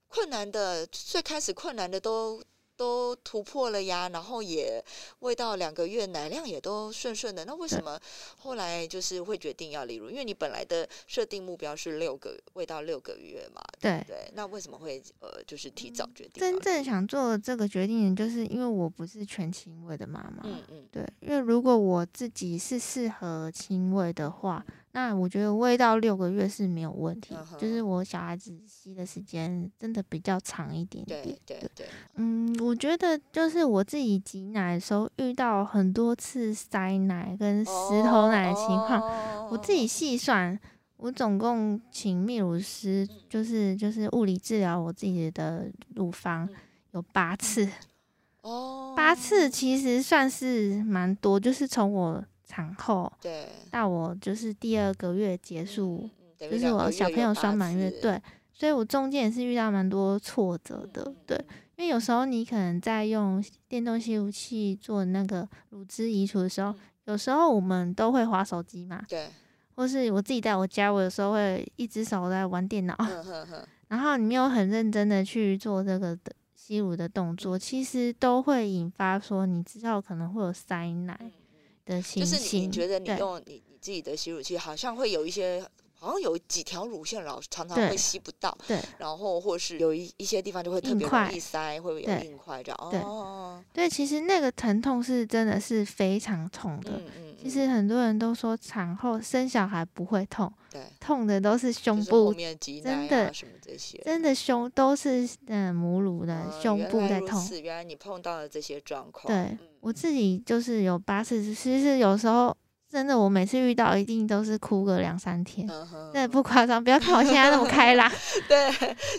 困难的，最开始困难的都。都突破了呀，然后也喂到两个月，奶量也都顺顺的。那为什么后来就是会决定要离乳？因为你本来的设定目标是六个喂到六个月嘛，对对。那为什么会呃就是提早决定？
真正想做这个决定，就是因为我不是全亲喂的妈妈。嗯嗯，对。因为如果我自己是适合亲喂的话。那我觉得喂到六个月是没有问题，就是我小孩子吸的时间真的比较长一点点。
对对对。
嗯，我觉得就是我自己挤奶的时候遇到很多次塞奶跟石头奶的情况，我自己细算，我总共请泌乳师就是就是物理治疗我自己的乳房有八次。哦。八次其实算是蛮多，就是从我。产后，
对，
到我就是第二个月结束，就是我小朋友双满月，对，所以我中间也是遇到蛮多挫折的，对，因为有时候你可能在用电动吸乳器做那个乳汁移除的时候，有时候我们都会划手机嘛，
对，
或是我自己在我家，我有时候会一只手在玩电脑，然后你没有很认真的去做这个的吸乳的动作，其实都会引发说你之后可能会有塞奶。的
就是你，你觉得你用你你自己的吸乳器，好像会有一些，好像有几条乳腺老常常会吸不到，
对，
然后或是有一一些地方就会特别容易塞，会有硬块这样。
哦，对，其实那个疼痛是真的是非常痛的。嗯嗯。其实很多人都说产后生小孩不会痛，
对，
痛的都是胸部，
真的什么这些，
真的胸都是嗯母乳的胸部在痛。
原来你碰到了这些状况。
对我自己就是有八次，其实有时候。真的，我每次遇到一定都是哭个两三天，对，不夸张。不要看我现在那么开朗，
对，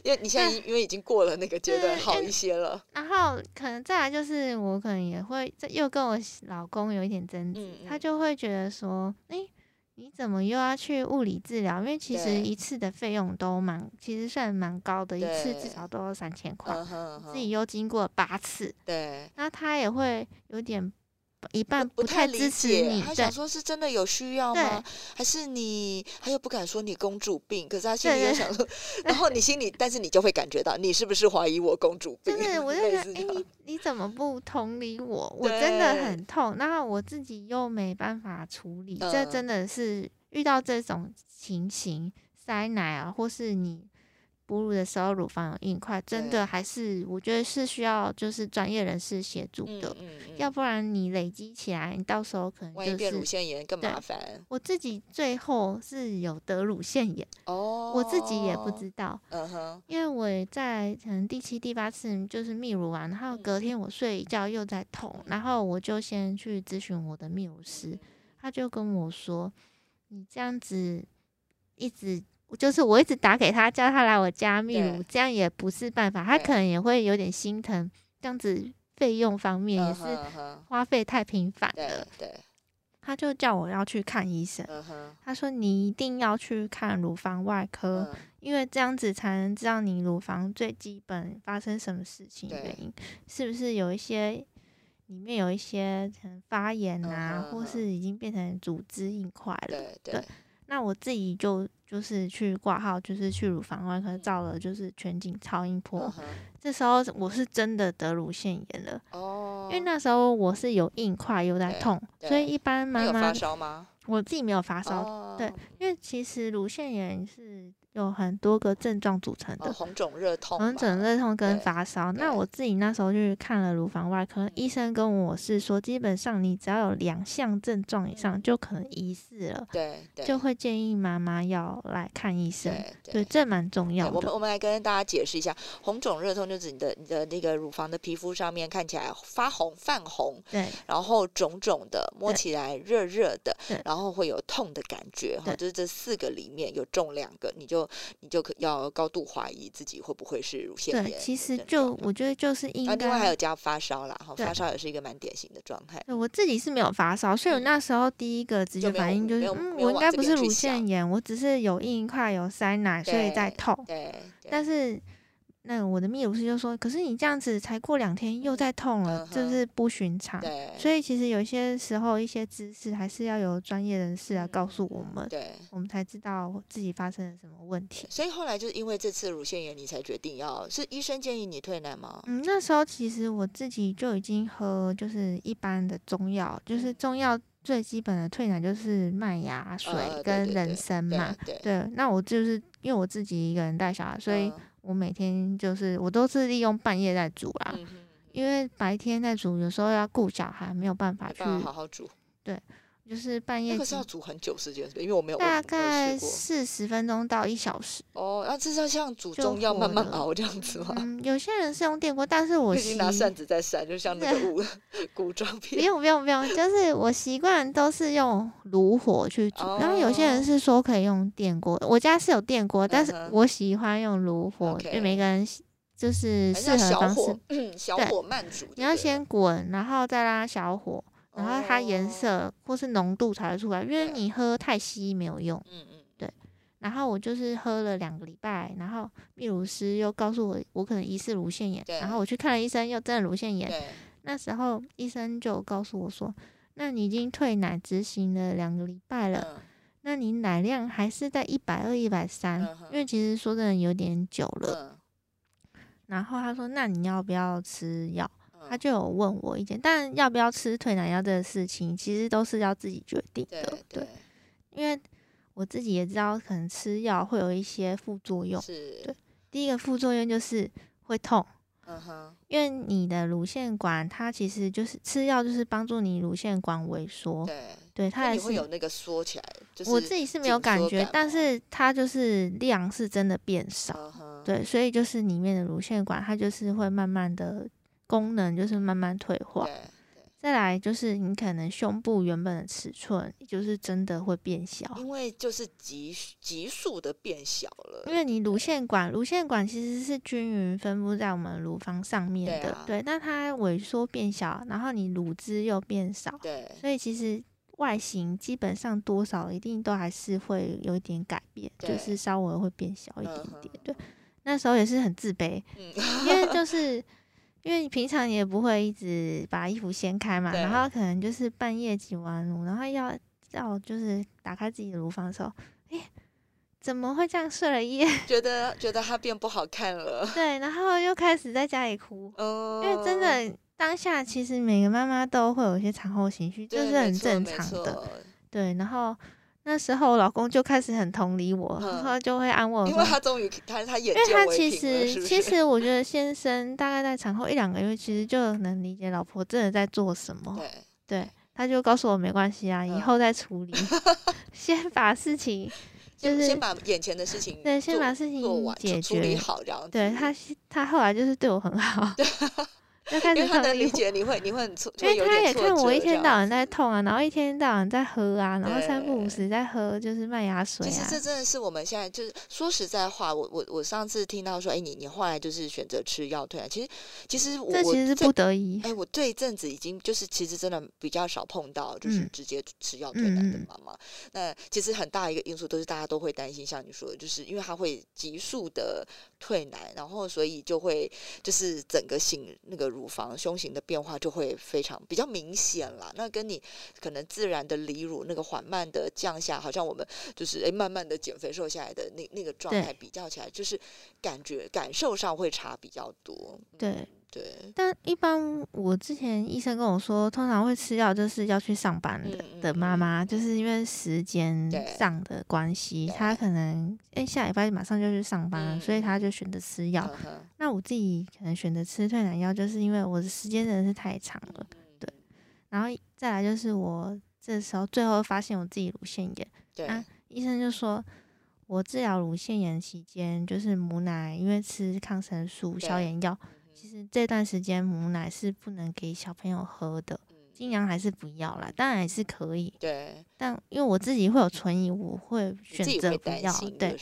因为你现在因为已经过了那个阶段，好一些了。
然后可能再来就是，我可能也会又跟我老公有一点争执，他就会觉得说，哎，你怎么又要去物理治疗？因为其实一次的费用都蛮，其实算蛮高的，一次至少都要三千块，自己又经过八次，
对，
那他也会有点。一半
不
太支持你，
他想说是真的有需要吗？还是你他又不敢说你公主病，可是他心里又想说，然后你心里，但是你就会感觉到你是不是怀疑我公主病？
就是我就觉得，哎，你你怎么不同理我？我真的很痛，然后我自己又没办法处理，这真的是遇到这种情形塞奶啊，或是你。哺乳的时候乳房有硬块，真的还是我觉得是需要就是专业人士协助的，要不然你累积起来，你到时候可能就是
变乳腺炎更麻烦。
我自己最后是有得乳腺炎，哦，我自己也不知道，嗯哼，因为我在可能第七、第八次就是泌乳完，然后隔天我睡一觉又在痛，然后我就先去咨询我的泌乳师，他就跟我说，你这样子一直。就是我一直打给他，叫他来我家泌乳，这样也不是办法。他可能也会有点心疼，这样子费用方面也是花费太频繁了。
对，
他就叫我要去看医生。他说你一定要去看乳房外科，因为这样子才能知道你乳房最基本发生什么事情原因，是不是有一些里面有一些可能发炎啊，或是已经变成组织硬块了。对。那我自己就就是去挂号，就是去乳房外科照了，就是全景超音波。这时候我是真的得乳腺炎了哦，因为那时候我是有硬块又在痛，所以一般妈妈
发烧吗？
我自己没有发烧，对，因为其实乳腺炎是。有很多个症状组成的，
红肿热痛，
红肿热痛跟发烧。那我自己那时候去看了乳房外科医生，跟我是说，基本上你只要有两项症状以上，就可能疑似了，
对，
就会建议妈妈要来看医生。对，这蛮重要的。
我们我们来跟大家解释一下，红肿热痛就是你的你的那个乳房的皮肤上面看起来发红泛红，
对，
然后肿肿的，摸起来热热的，然然后会有痛的感觉，哈，就是这四个里面有中两个，你就你就可要高度怀疑自己会不会是乳腺炎。
对，其实就我觉得就是应该，
另外还有加发烧啦，哈，发烧也是一个蛮典型的状态。
对我自己是没有发烧，所以我那时候第一个直觉反应就是，嗯，我应该不是乳腺炎，我只是有硬块有塞奶，所以在痛。
对，
但是。那我的泌乳师就说：“可是你这样子才过两天又在痛了，这是不寻常。所以其实有些时候一些知识还是要有专业人士来告诉我们，
对，
我们才知道自己发生了什么问题。
所以后来就是因为这次乳腺炎，你才决定要是医生建议你退奶吗？
嗯，那时候其实我自己就已经喝就是一般的中药，就是中药最基本的退奶就是麦芽水跟人参嘛。对，那我就是因为我自己一个人带小孩，所以。我每天就是我都是利用半夜在煮啦，因为白天在煮，有时候要顾小孩，没有办法去
好好煮。
对。就是半夜，那
个是要煮很久时间，因为我没有
大概四十分钟到一小时。
哦，那这是像煮中药慢慢熬这样子吗？
嗯，有些人是用电锅，但是我
已经拿扇子在扇，就像那个 古古装片。
不用不用不用，就是我习惯都是用炉火去煮。然后有些人是说可以用电锅，我家是有电锅，但是我喜欢用炉火，因为每个人就是适合方式。
嗯，小火慢煮。
你要先滚，然后再拉小火。然后它颜色或是浓度才会出来，因为你喝太稀没有用。嗯嗯，对。然后我就是喝了两个礼拜，然后泌乳师又告诉我我可能疑似乳腺炎，然后我去看了医生，又真的乳腺炎。那时候医生就告诉我说：“那你已经退奶执行了两个礼拜了，那你奶量还是在一百二、一百三，因为其实说真的有点久了。”然后他说：“那你要不要吃药？”他就有问我意见，但要不要吃退奶药这个事情，其实都是要自己决定的。对，因为我自己也知道，可能吃药会有一些副作用。
是，
对，第一个副作用就是会痛。嗯哼，因为你的乳腺管，它其实就是吃药，就是帮助你乳腺管萎缩。
对，
对，它也
会有那个缩起来。
我自己是没有感觉，但是它就是量是真的变少。对，所以就是里面的乳腺管，它就是会慢慢的。功能就是慢慢退化，再来就是你可能胸部原本的尺寸，就是真的会变小，
因为就是急急速的变小了。
因为你乳腺管，乳腺管其实是均匀分布在我们乳房上面的，对，那它萎缩变小，然后你乳汁又变少，
对，
所以其实外形基本上多少一定都还是会有一点改变，就是稍微会变小一点点。对，那时候也是很自卑，因为就是。因为你平常也不会一直把衣服掀开嘛，然后可能就是半夜挤完乳，然后要要就是打开自己的乳房的时候，哎，怎么会这样睡了一夜？
觉得觉得它变不好看了。
对，然后又开始在家里哭，因为真的当下其实每个妈妈都会有一些产后情绪，这是很正常的。对，然后。那时候我老公就开始很同理我，然后就会安慰我，
因为他终于他他眼，
因为他其实其实我觉得 先生大概在产后一两个月，其实就能理解老婆真的在做什么。
对，
对，他就告诉我没关系啊，以后再处理，先把事情就是
先把眼前的事情
对，先把事情解
决，处理好这样。
对他，他后来就是对我很好。就开始
他能理解你会你会很错，
因为他也看我一天到晚在痛啊，然后一天到晚在喝啊，然后三不五时在喝就是麦芽水啊。
其实这真的是我们现在就是说实在话，我我我上次听到说，哎，你你后来就是选择吃药退啊。其实其实我
这其实是不得已。
哎，我这一阵子已经就是其实真的比较少碰到就是直接吃药退奶的妈妈。那其实很大一个因素都是大家都会担心，像你说的，就是因为它会急速的退奶，然后所以就会就是整个型那个。乳房胸型的变化就会非常比较明显了。那跟你可能自然的离乳那个缓慢的降下，好像我们就是诶慢慢的减肥瘦下来的那那个状态比较起来，就是感觉感受上会差比较多。
对。
对，
但一般我之前医生跟我说，通常会吃药就是要去上班的的妈妈，就是因为时间上的关系，她可能哎下礼拜马上就去上班，所以她就选择吃药。那我自己可能选择吃退奶药，就是因为我的时间真的是太长了。对，然后再来就是我这时候最后发现我自己乳腺炎，
对，
医生就说我治疗乳腺炎期间，就是母奶因为吃抗生素消炎药。其实这段时间母奶是不能给小朋友喝的，尽量还是不要啦，当然也是可以。
对，
但因为我自己会有存疑，我会选择不要。对。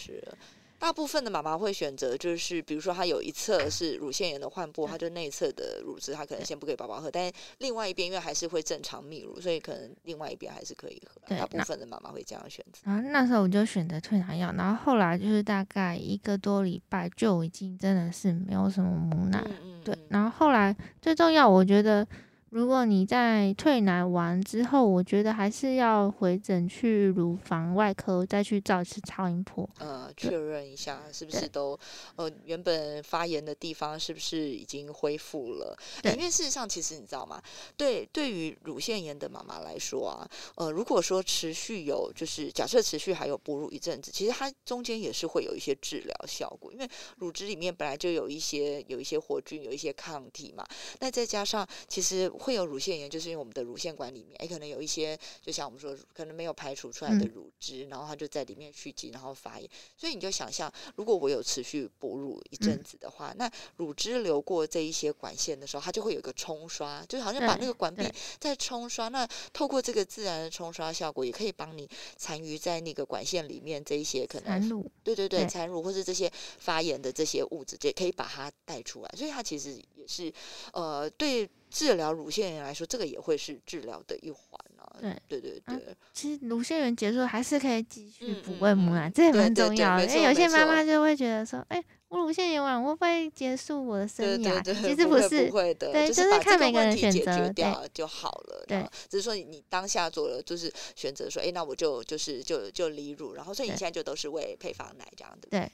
大部分的妈妈会选择，就是比如说，她有一侧是乳腺炎的患部，她就内侧的乳汁，她可能先不给宝宝喝，但另外一边因为还是会正常泌乳，所以可能另外一边还是可以喝。大部分的妈妈会这样选择。
然后那时候我就选择退奶药，然后后来就是大概一个多礼拜就已经真的是没有什么母奶。对，然后后来最重要，我觉得。如果你在退奶完之后，我觉得还是要回诊去乳房外科再去照一次超音波，
呃，确认一下是不是都呃原本发炎的地方是不是已经恢复了？因为事实上，其实你知道吗？对，对于乳腺炎的妈妈来说啊，呃，如果说持续有就是假设持续还有哺乳一阵子，其实它中间也是会有一些治疗效果，因为乳汁里面本来就有一些有一些活菌，有一些抗体嘛，那再加上其实。会有乳腺炎，就是因为我们的乳腺管里面，哎，可能有一些，就像我们说，可能没有排除出来的乳汁，然后它就在里面蓄积，然后发炎。所以你就想象，如果我有持续哺乳一阵子的话，那乳汁流过这一些管线的时候，它就会有一个冲刷，就好像把那个管壁在冲刷。那透过这个自然的冲刷效果，也可以帮你残余在那个管线里面这一些可能，对对对，残乳或是这些发炎的这些物质，也可以把它带出来。所以它其实也是，呃，对。治疗乳腺炎来说，这个也会是治疗的一环啊。对对对对，
其实乳腺炎结束还是可以继续补喂母奶，这也蛮重要的。因为有些妈妈就会觉得说，哎，我乳腺炎完会不会结束我的生涯？其实
不
是，
不会的，
对，就是看每个人选择
掉就好了。对，只是说你当下做了，就是选择说，哎，那我就就是就就离乳，然后所以你现在就都是喂配方奶这样的。
对。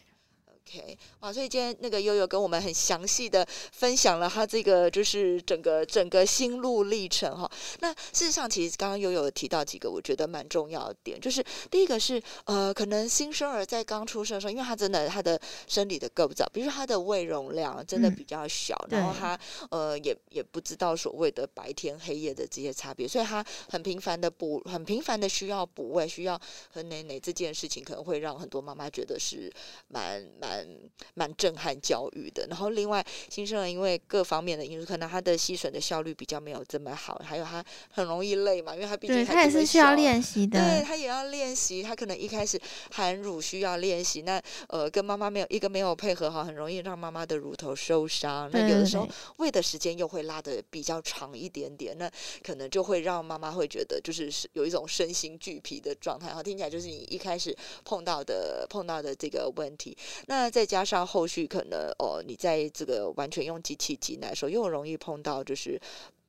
OK，哇！所以今天那个悠悠跟我们很详细的分享了他这个就是整个整个心路历程哈。那事实上，其实刚刚悠悠提到几个我觉得蛮重要的点，就是第一个是呃，可能新生儿在刚出生的时候，因为他真的他的生理的构造，比如说他的胃容量真的比较小，然后他呃也也不知道所谓的白天黑夜的这些差别，所以他很频繁的补，很频繁的需要补喂，需要喝奶奶这件事情，可能会让很多妈妈觉得是蛮蛮。嗯，蛮震撼教育的。然后另外，新生儿因为各方面的因素，可能他的吸吮的效率比较没有这么好，还有他很容易累嘛，因为他毕竟
他也是需要练习的。
对他也要练习，他可能一开始含乳需要练习，那呃跟妈妈没有一个没有配合好，很容易让妈妈的乳头受伤。那有的时候喂的时间又会拉的比较长一点点，那可能就会让妈妈会觉得就是有一种身心俱疲的状态。然后听起来就是你一开始碰到的碰到的这个问题。那那再加上后续可能哦，你在这个完全用机器挤奶的时候，又容易碰到就是。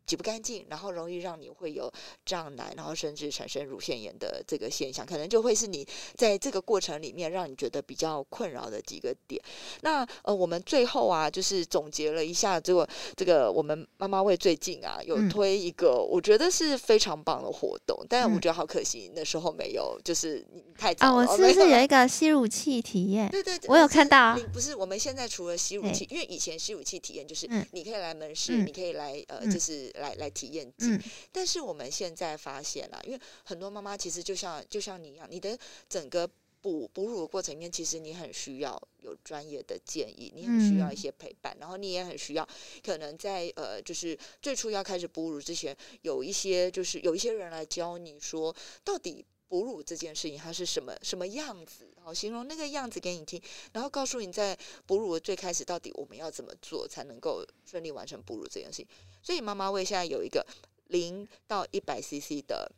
洗不干净，然后容易让你会有胀奶，然后甚至产生乳腺炎的这个现象，可能就会是你在这个过程里面让你觉得比较困扰的几个点。那呃，我们最后啊，就是总结了一下这个这个我们妈妈会最近啊有推一个我觉得是非常棒的活动，但我觉得好可惜那时候没有，就是太早。
啊，我是不是有一个吸乳器体验？
对对，
我有看到。
不是，我们现在除了吸乳器，因为以前吸乳器体验就是你可以来门市，你可以来呃，就是。来来体验，嗯，但是我们现在发现了，因为很多妈妈其实就像就像你一样，你的整个哺哺乳的过程里面，其实你很需要有专业的建议，你很需要一些陪伴，然后你也很需要，可能在呃，就是最初要开始哺乳之前，有一些就是有一些人来教你说，到底哺乳这件事情它是什么什么样子。然后，形容那个样子给你听，然后告诉你在哺乳的最开始到底我们要怎么做才能够顺利完成哺乳这件事情。所以妈妈喂现在有一个零到一百 CC 的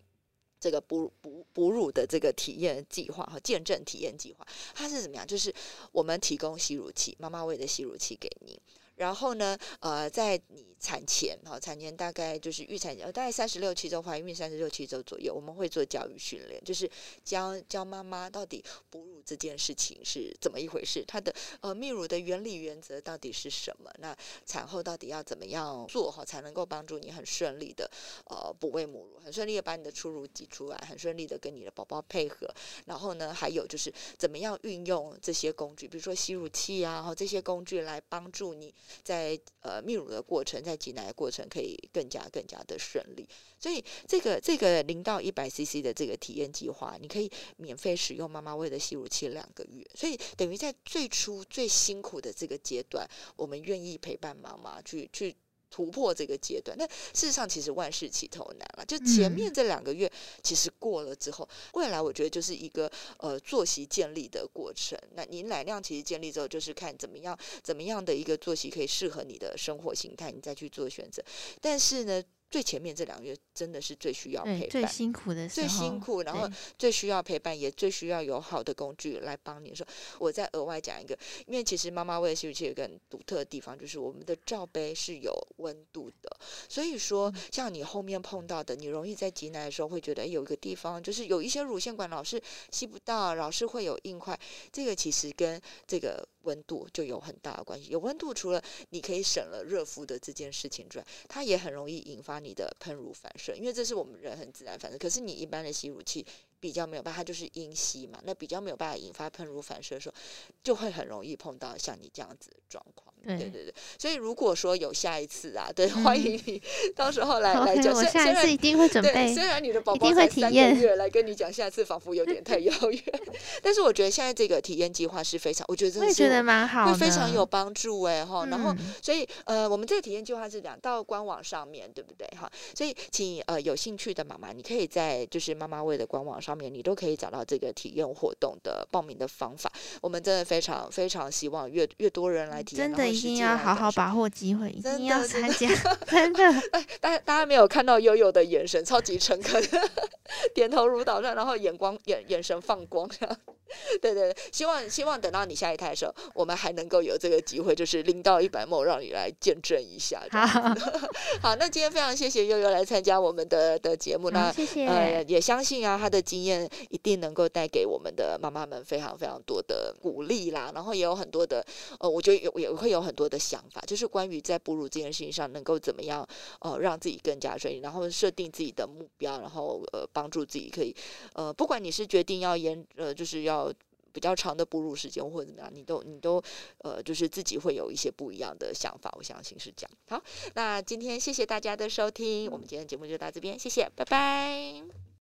这个哺哺哺乳的这个体验计划和见证体验计划，它是怎么样？就是我们提供吸乳器，妈妈喂的吸乳器给你。然后呢，呃，在你产前，哈，产前大概就是预产，呃，大概三十六七周怀孕，三十六七周左右，我们会做教育训练，就是教教妈妈到底哺乳这件事情是怎么一回事，它的呃泌乳的原理原则到底是什么？那产后到底要怎么样做哈，才能够帮助你很顺利的呃哺喂母乳，很顺利的把你的初乳挤出来，很顺利的跟你的宝宝配合。然后呢，还有就是怎么样运用这些工具，比如说吸乳器啊，这些工具来帮助你。在呃泌乳的过程，在挤奶的过程可以更加更加的顺利，所以这个这个零到一百 CC 的这个体验计划，你可以免费使用妈妈喂的吸乳器两个月，所以等于在最初最辛苦的这个阶段，我们愿意陪伴妈妈去去。突破这个阶段。那事实上，其实万事起头难了。就前面这两个月，其实过了之后，未来我觉得就是一个呃作息建立的过程。那你奶量其实建立之后，就是看怎么样怎么样的一个作息可以适合你的生活形态，你再去做选择。但是呢。最前面这两个月真的是最需要陪伴、
最辛苦的
时候，最辛苦，然后最需要陪伴，也最需要有好的工具来帮你。说，我再额外讲一个，因为其实妈妈喂吸器有一个很独特的地方，就是我们的罩杯是有温度的，所以说像你后面碰到的，你容易在挤奶的时候会觉得有一个地方就是有一些乳腺管老是吸不到，老是会有硬块，这个其实跟这个。温度就有很大的关系。有温度，除了你可以省了热敷的这件事情之外，它也很容易引发你的喷乳反射，因为这是我们人很自然反射。可是你一般的吸乳器。比较没有办法，它就是阴吸嘛，那比较没有办法引发喷乳反射的时候，就会很容易碰到像你这样子的状况。对对对，所以如果说有下一次啊，对，欢迎你到时候来来讲。
我下一次一定会准备。
虽然你的宝宝才三个月，来跟你讲下次仿佛有点太遥远，但是我觉得现在这个体验计划是非常，我觉得真的是
觉得蛮好，
会非常有帮助哎哈。然后，所以呃，我们这个体验计划是讲到官网上面对不对哈？所以请呃有兴趣的妈妈，你可以在就是妈妈味的官网上面，你都可以找。到这个体验活动的报名的方法，我们真的非常非常希望越越多人来体验，
真的一定要好好把握机会，一定要参加，真的。
哎，大家大家没有看到悠悠的眼神，超级诚恳，点头如捣蒜，然后眼光眼眼神放光，对对对，希望希望等到你下一胎的时候，我们还能够有这个机会，就是拎到一百梦，让你来见证一下。
好，
好，那今天非常谢谢悠悠来参加我们的的节目，那
谢谢，
呃，也相信啊，他的经验一定。能够带给我们的妈妈们非常非常多的鼓励啦，然后也有很多的呃，我觉得有也会有很多的想法，就是关于在哺乳这件事情上能够怎么样呃让自己更加顺利，然后设定自己的目标，然后呃帮助自己可以呃不管你是决定要延呃就是要比较长的哺乳时间或者怎么样，你都你都呃就是自己会有一些不一样的想法，我相信是这样。好，那今天谢谢大家的收听，我们今天节目就到这边，谢谢，拜拜。